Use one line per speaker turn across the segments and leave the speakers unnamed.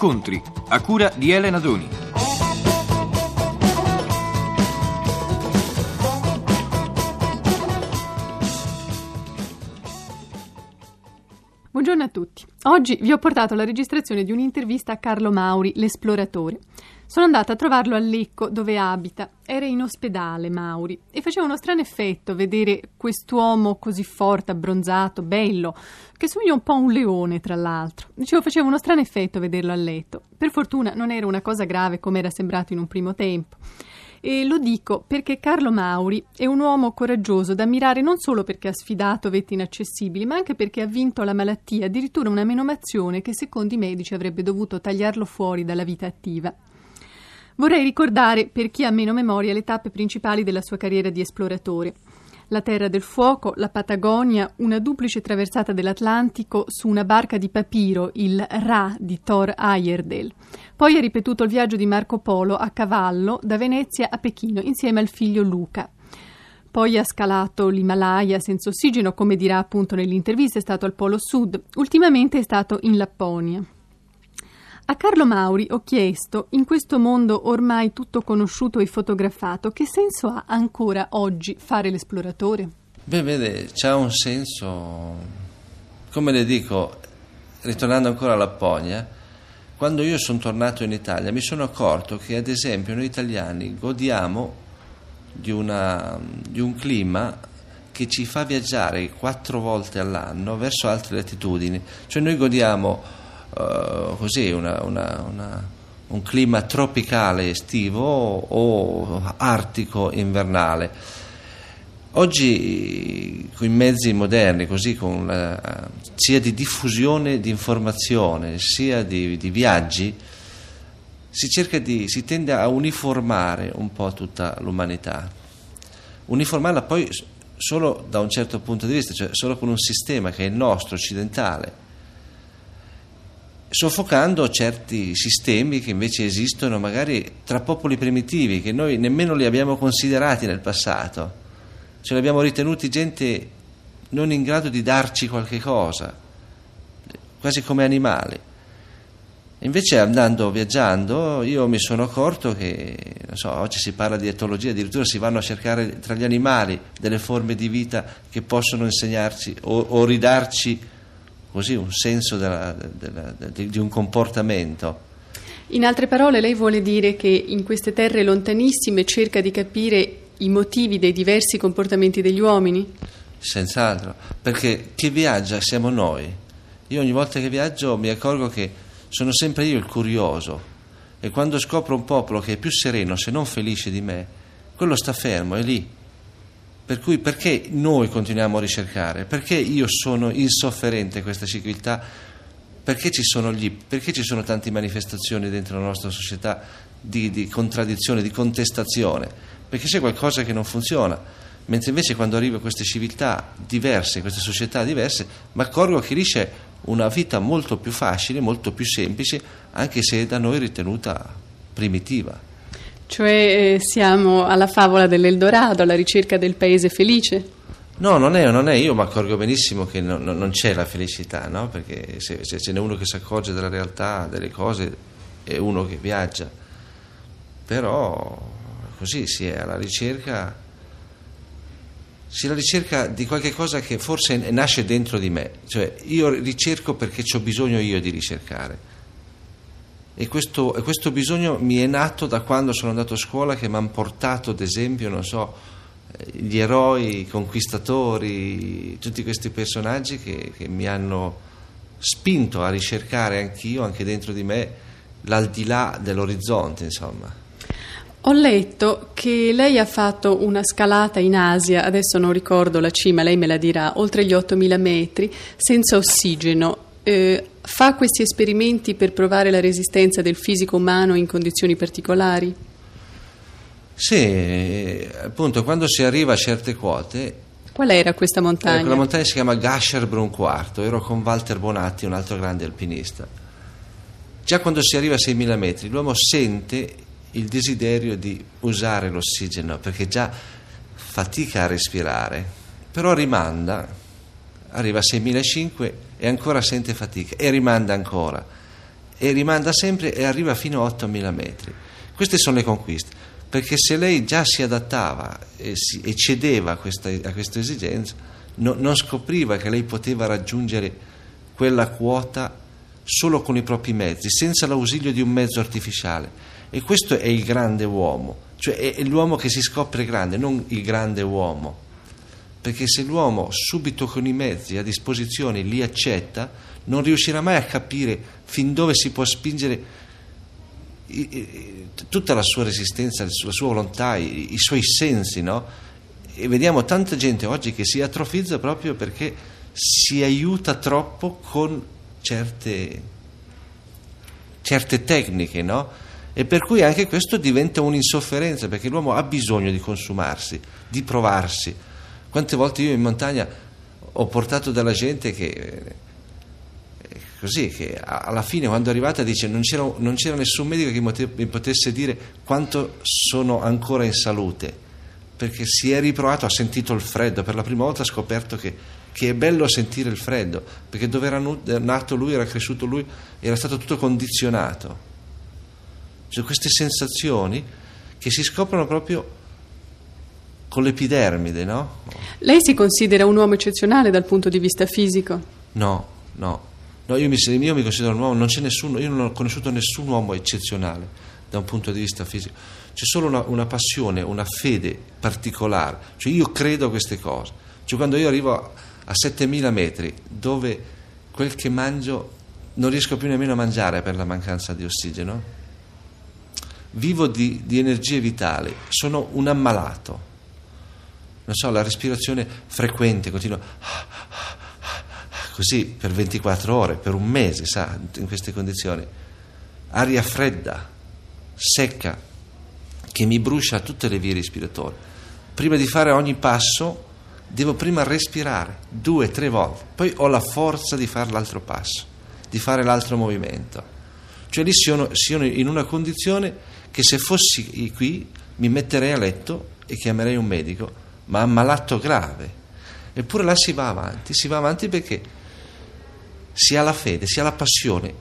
Incontri a cura di Elena Doni.
Buongiorno a tutti. Oggi vi ho portato la registrazione di un'intervista a Carlo Mauri, l'esploratore. Sono andata a trovarlo a Lecco, dove abita. Era in ospedale, Mauri, e faceva uno strano effetto vedere quest'uomo così forte, abbronzato, bello, che somiglia un po' a un leone, tra l'altro. Dicevo, faceva uno strano effetto vederlo a letto. Per fortuna non era una cosa grave come era sembrato in un primo tempo. E lo dico perché Carlo Mauri è un uomo coraggioso da ammirare non solo perché ha sfidato vette inaccessibili, ma anche perché ha vinto la malattia, addirittura una menomazione che secondo i medici avrebbe dovuto tagliarlo fuori dalla vita attiva. Vorrei ricordare, per chi ha meno memoria, le tappe principali della sua carriera di esploratore. La Terra del Fuoco, la Patagonia, una duplice traversata dell'Atlantico su una barca di papiro, il Ra di Thor Heyerdahl. Poi ha ripetuto il viaggio di Marco Polo a cavallo da Venezia a Pechino insieme al figlio Luca. Poi ha scalato l'Himalaya senza ossigeno, come dirà appunto nell'intervista, è stato al Polo Sud. Ultimamente è stato in Lapponia. A Carlo Mauri ho chiesto, in questo mondo ormai tutto conosciuto e fotografato, che senso ha ancora oggi fare l'esploratore?
Beh, vede, c'ha un senso, come le dico, ritornando ancora alla Lapponia, quando io sono tornato in Italia mi sono accorto che ad esempio noi italiani godiamo di, una, di un clima che ci fa viaggiare quattro volte all'anno verso altre latitudini, cioè noi godiamo uh, così una, una, una, un clima tropicale estivo o artico invernale. Oggi con i mezzi moderni, così con la, sia di diffusione di informazione sia di, di viaggi, si, di, si tende a uniformare un po' tutta l'umanità. Uniformarla poi solo da un certo punto di vista, cioè solo con un sistema che è il nostro, occidentale, soffocando certi sistemi che invece esistono magari tra popoli primitivi, che noi nemmeno li abbiamo considerati nel passato, ce li abbiamo ritenuti gente non in grado di darci qualche cosa, quasi come animali. Invece andando, viaggiando, io mi sono accorto che, so, oggi si parla di etologia, addirittura si vanno a cercare tra gli animali delle forme di vita che possono insegnarci o, o ridarci così un senso della, della, di, di un comportamento.
In altre parole, lei vuole dire che in queste terre lontanissime cerca di capire i motivi dei diversi comportamenti degli uomini?
Senz'altro, perché chi viaggia siamo noi. Io ogni volta che viaggio mi accorgo che sono sempre io il curioso e quando scopro un popolo che è più sereno, se non felice di me, quello sta fermo, è lì per cui perché noi continuiamo a ricercare? Perché io sono insofferente a questa civiltà? Perché ci sono, gli, perché ci sono tante manifestazioni dentro la nostra società di, di contraddizione, di contestazione? Perché c'è qualcosa che non funziona. Mentre invece quando arrivo a queste civiltà diverse, queste società diverse, mi accorgo che lì c'è una vita molto più facile, molto più semplice, anche se da noi ritenuta primitiva.
Cioè eh, siamo alla favola dell'Eldorado, alla ricerca del paese felice?
No, non è, non è. io mi accorgo benissimo che no, no, non c'è la felicità, no? perché se, se ce n'è uno che si accorge della realtà, delle cose, è uno che viaggia. Però così si è alla ricerca, si è alla ricerca di qualche cosa che forse nasce dentro di me, cioè io ricerco perché ho bisogno io di ricercare e questo, e questo, bisogno mi è nato da quando sono andato a scuola che mi hanno portato ad esempio, non so, gli eroi, i conquistatori, tutti questi personaggi che, che mi hanno spinto a ricercare anch'io, anche dentro di me, l'aldilà dell'orizzonte, insomma.
Ho letto che lei ha fatto una scalata in Asia, adesso non ricordo la cima, lei me la dirà, oltre gli 8.000 metri, senza ossigeno. Eh, fa questi esperimenti per provare la resistenza del fisico umano in condizioni particolari?
Sì, appunto, quando si arriva a certe quote.
Qual era questa montagna?
Eh, quella montagna si chiama Gasherbrunn IV, ero con Walter Bonatti, un altro grande alpinista. Già quando si arriva a 6.000 metri, l'uomo sente il desiderio di usare l'ossigeno perché già fatica a respirare, però rimanda arriva a 6.500 e ancora sente fatica e rimanda ancora e rimanda sempre e arriva fino a 8.000 metri. Queste sono le conquiste, perché se lei già si adattava e, si, e cedeva a questa, a questa esigenza, no, non scopriva che lei poteva raggiungere quella quota solo con i propri mezzi, senza l'ausilio di un mezzo artificiale. E questo è il grande uomo, cioè è l'uomo che si scopre grande, non il grande uomo. Perché se l'uomo subito con i mezzi a disposizione li accetta, non riuscirà mai a capire fin dove si può spingere tutta la sua resistenza, la sua volontà, i, suoi sensi, no? E vediamo tanta gente oggi che si atrofizza proprio perché si aiuta troppo con certe, certe tecniche, no? E per cui anche questo diventa un'insofferenza, perché l'uomo ha bisogno di consumarsi, di provarsi. Quante volte io in montagna ho portato della gente che così che alla fine quando è arrivata dice non c'era, non c'era nessun medico che mi potesse dire quanto sono ancora in salute. Perché si è riprovato, ha sentito il freddo. Per la prima volta ha scoperto che, che è bello sentire il freddo perché dove era nato lui, era cresciuto lui era stato tutto condizionato. Cioè queste sensazioni che si scoprono proprio con l'epidermide no?
lei si considera un uomo eccezionale dal punto di vista fisico?
no, no. No, io, mi, io mi considero un uomo, non c'è nessuno, io non ho conosciuto nessun uomo eccezionale da un punto di vista fisico, c'è solo una, una passione, una fede particolare, cioè io credo a queste cose, cioè quando io arrivo a, a 7000 metri dove quel che mangio non riesco più nemmeno a mangiare per la mancanza di ossigeno, vivo di, di energie vitali, sono un ammalato, non so, la respirazione frequente, continua così per 24 ore, per un mese, sa, in queste condizioni. Aria fredda, secca, che mi brucia tutte le vie respiratorie. Prima di fare ogni passo devo prima respirare due, tre volte, poi ho la forza di fare l'altro passo, di fare l'altro movimento. Cioè lì sono, sono in una condizione che se fossi qui mi metterei a letto e chiamerei un medico, ma ammalato grave. Eppure là si va avanti, si va avanti perché si ha la fede, si ha la passione,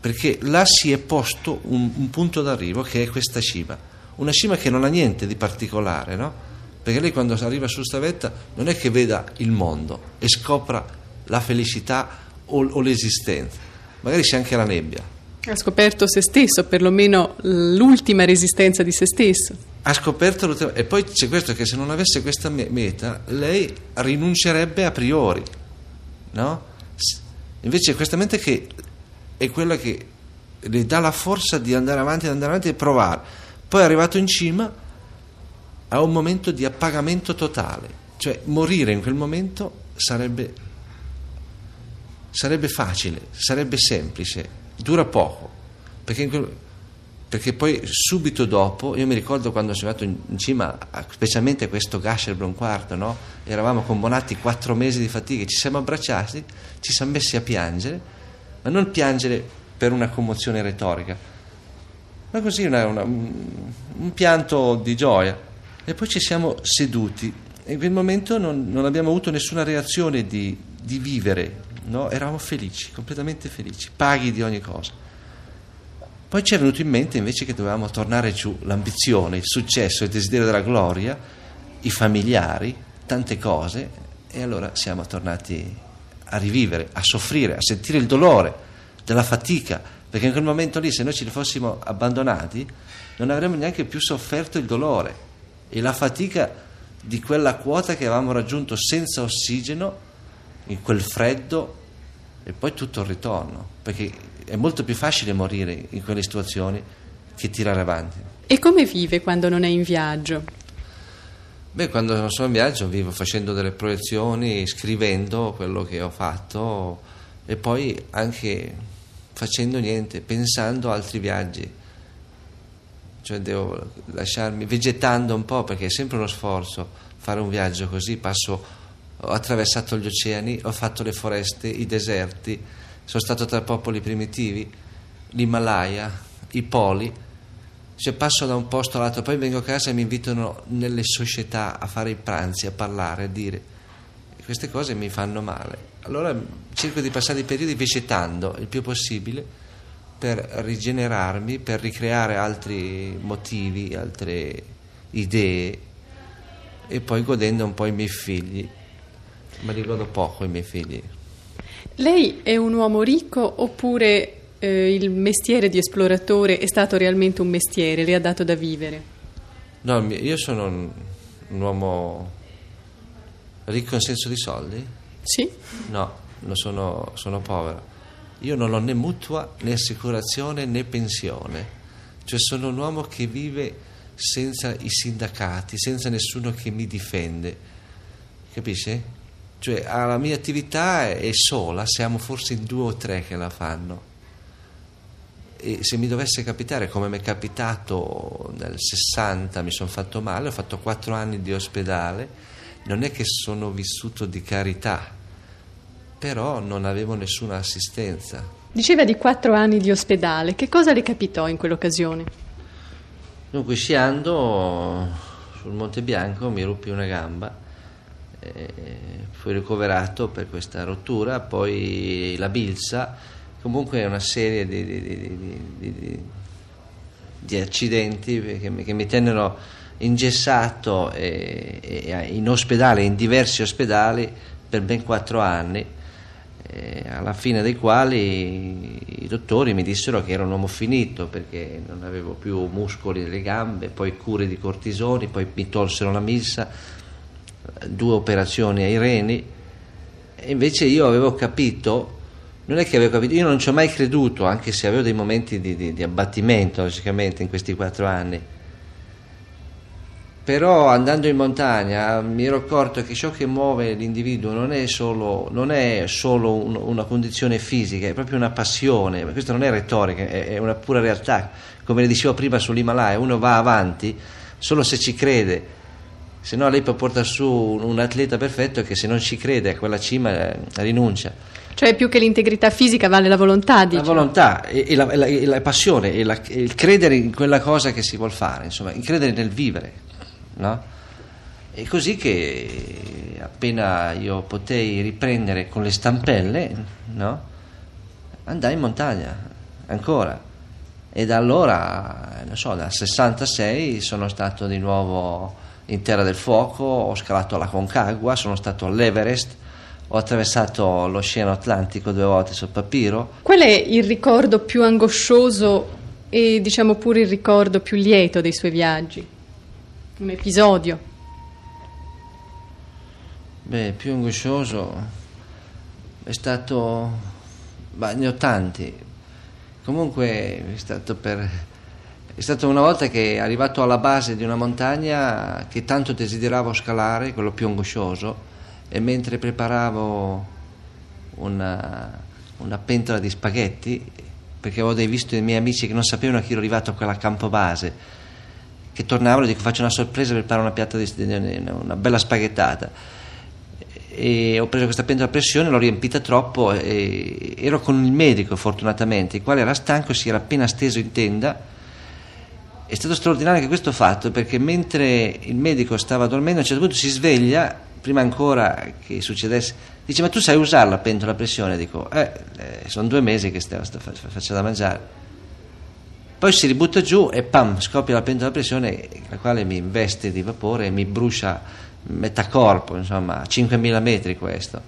perché là si è posto un, un punto d'arrivo che è questa cima, una cima che non ha niente di particolare, no? Perché lei quando arriva su sta vetta non è che veda il mondo e scopra la felicità o, o l'esistenza, magari c'è anche la nebbia.
Ha scoperto se stesso, perlomeno l'ultima resistenza di se stesso.
Ha scoperto l'ultima... E poi c'è questo che se non avesse questa meta, lei rinuncerebbe a priori, no? Invece questa mente che è quella che le dà la forza di andare avanti, di andare avanti e provare. Poi arrivato in cima a un momento di appagamento totale, cioè morire in quel momento sarebbe, sarebbe facile, sarebbe semplice, dura poco, perché quel, perché poi subito dopo, io mi ricordo quando sono arrivato in, cima, specialmente a questo Gasherbron quarto, no? eravamo con Bonatti quattro mesi di fatica, ci siamo abbracciati, ci siamo messi a piangere, ma non piangere per una commozione retorica, ma così una, una, un pianto di gioia. E poi ci siamo seduti e in quel momento non, non abbiamo avuto nessuna reazione di, di vivere, no? eravamo felici, completamente felici, paghi di ogni cosa. Poi ci è venuto in mente invece che dovevamo tornare giù l'ambizione, il successo, il desiderio della gloria, i familiari, tante cose, e allora siamo tornati a rivivere, a soffrire, a sentire il dolore della fatica, perché in quel momento lì se noi ci fossimo abbandonati non avremmo neanche più sofferto il dolore e la fatica di quella quota che avevamo raggiunto senza ossigeno, in quel freddo e poi tutto il ritorno, perché è molto più facile morire in quelle situazioni che tirare avanti.
E come vive quando non è in viaggio?
Beh, quando sono in viaggio vivo facendo delle proiezioni, scrivendo quello che ho fatto e poi anche facendo niente, pensando a altri viaggi. Cioè devo lasciarmi, vegetando un po' perché è sempre uno sforzo fare un viaggio così, passo, ho attraversato gli oceani, ho fatto le foreste, i deserti, sono stato tra popoli primitivi, l'Himalaya, i poli, cioè passo da un posto all'altro, poi vengo a casa e mi invitano nelle società a fare i pranzi, a parlare, a dire. Queste cose mi fanno male. Allora cerco di passare i periodi vegetando il più possibile per rigenerarmi, per ricreare altri motivi, altre idee e poi godendo un po' i miei figli. Ma li godo poco i miei figli.
Lei è un uomo ricco oppure eh, il mestiere di esploratore è stato realmente un mestiere, le ha dato da vivere?
No, io sono un, un uomo ricco in senso di soldi?
Sì.
No, sono, sono povero. Io non ho né mutua né assicurazione né pensione. Cioè sono un uomo che vive senza i sindacati, senza nessuno che mi difende. Capisci? Cioè la mia attività è sola, siamo forse in due o tre che la fanno. E se mi dovesse capitare, come mi è capitato nel 60, mi sono fatto male, ho fatto quattro anni di ospedale, non è che sono vissuto di carità, però non avevo nessuna assistenza.
Diceva di quattro anni di ospedale, che cosa le capitò in quell'occasione?
Dunque, sciando sul Monte Bianco mi ruppi una gamba, fui ricoverato per questa rottura, poi la bilza, comunque una serie di, di, di, di accidenti che mi, che mi tennero ingessato e, e in ospedale, in diversi ospedali per ben quattro anni alla fine dei quali i dottori mi dissero che ero un uomo finito perché non avevo più muscoli nelle gambe, poi cure di cortisoni, poi mi tolsero la milza, due operazioni ai reni invece io avevo capito, non è che avevo capito, io non ci ho mai creduto, anche se avevo dei momenti di, di, di abbattimento logicamente in questi quattro anni, però andando in montagna mi ero accorto che ciò che muove l'individuo non è solo, non è solo un, una condizione fisica, è proprio una passione, questa non è retorica, è, è una pura realtà, come le dicevo prima sull'Himalaya, uno va avanti solo se ci crede, se no lei può portare su un atleta perfetto che se non ci crede a quella cima eh, rinuncia.
Cioè più che l'integrità fisica vale la volontà, dice.
La volontà e, e, la, e, la, la, passione e, la, e il credere in quella cosa che si vuole fare, insomma, il credere nel vivere no? E così che appena io potei riprendere con le stampelle, no? andai in montagna ancora. E da allora, non so, dal 66 sono stato di nuovo in Terra del Fuoco, ho scalato la Concagua, sono stato all'Everest, ho attraversato l'Oceano Atlantico due volte sul papiro.
Qual è il ricordo più angoscioso e diciamo pure il ricordo più lieto dei suoi viaggi? un episodio?
Beh, più angoscioso è stato, beh, ne ho tanti. Comunque è stato per è stata una volta che arrivato alla base di una montagna che tanto desideravo scalare, quello più angoscioso, e mentre preparavo una, una pentola di spaghetti, perché avevo visto i miei amici che non sapevano che ero arrivato a quella campo base, che tornavano e dico faccio una sorpresa per fare una piatta di una bella spaghettata. E ho preso questa pentola a pressione l'ho riempita troppo e ero con il medico fortunatamente il quale era stanco si era appena steso in tenda è stato straordinario anche questo fatto perché mentre il medico stava dormendo a un certo punto si sveglia prima ancora che succedesse dice ma tu sai usare la pentola a pressione dico eh, eh sono due mesi che sto, sto, faccio da mangiare poi si ributta giù e pam, scoppia la pentola a pressione, la quale mi investe di vapore e mi brucia metà corpo, insomma, a 5.000 metri questo.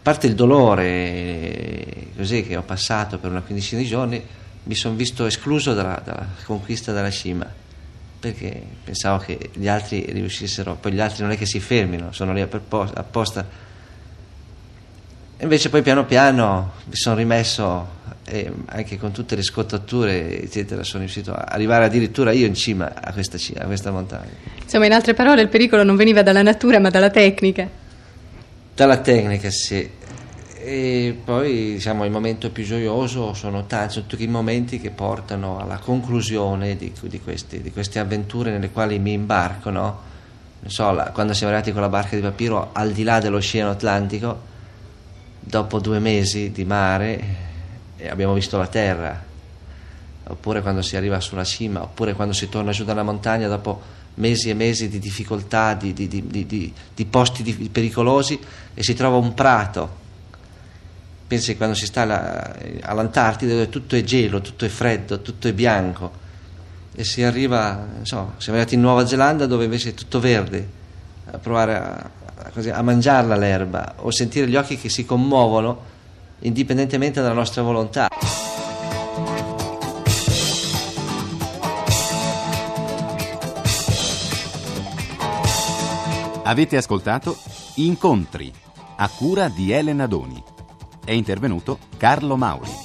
Parte il dolore così che ho passato per una quindicina di giorni, mi sono visto escluso dalla, dalla conquista della cima perché pensavo che gli altri riuscissero, poi gli altri non è che si fermino, sono lì apposta. Invece poi piano piano mi sono rimesso e anche con tutte le scottature eccetera sono riuscito a arrivare addirittura io in cima a questa, a questa montagna.
Insomma in altre parole il pericolo non veniva dalla natura ma dalla tecnica.
Dalla tecnica sì e poi diciamo il momento più gioioso sono tanti sono tutti i momenti che portano alla conclusione di, di, questi, di queste avventure nelle quali mi imbarco no? so, la, quando siamo arrivati con la barca di papiro al di là dell'oceano Atlantico dopo due mesi di mare e abbiamo visto la terra, oppure quando si arriva sulla cima, oppure quando si torna giù dalla montagna dopo mesi e mesi di difficoltà, di, di, di, di posti pericolosi e si trova un prato pensi quando si sta là, all'Antartide dove tutto è gelo, tutto è freddo, tutto è bianco e si arriva, so, siamo arrivati in Nuova Zelanda dove invece è tutto verde, a provare a, a, a mangiarla l'erba o sentire gli occhi che si commuovono indipendentemente dalla nostra volontà.
Avete ascoltato Incontri a cura di Elena Doni. È intervenuto Carlo Mauri.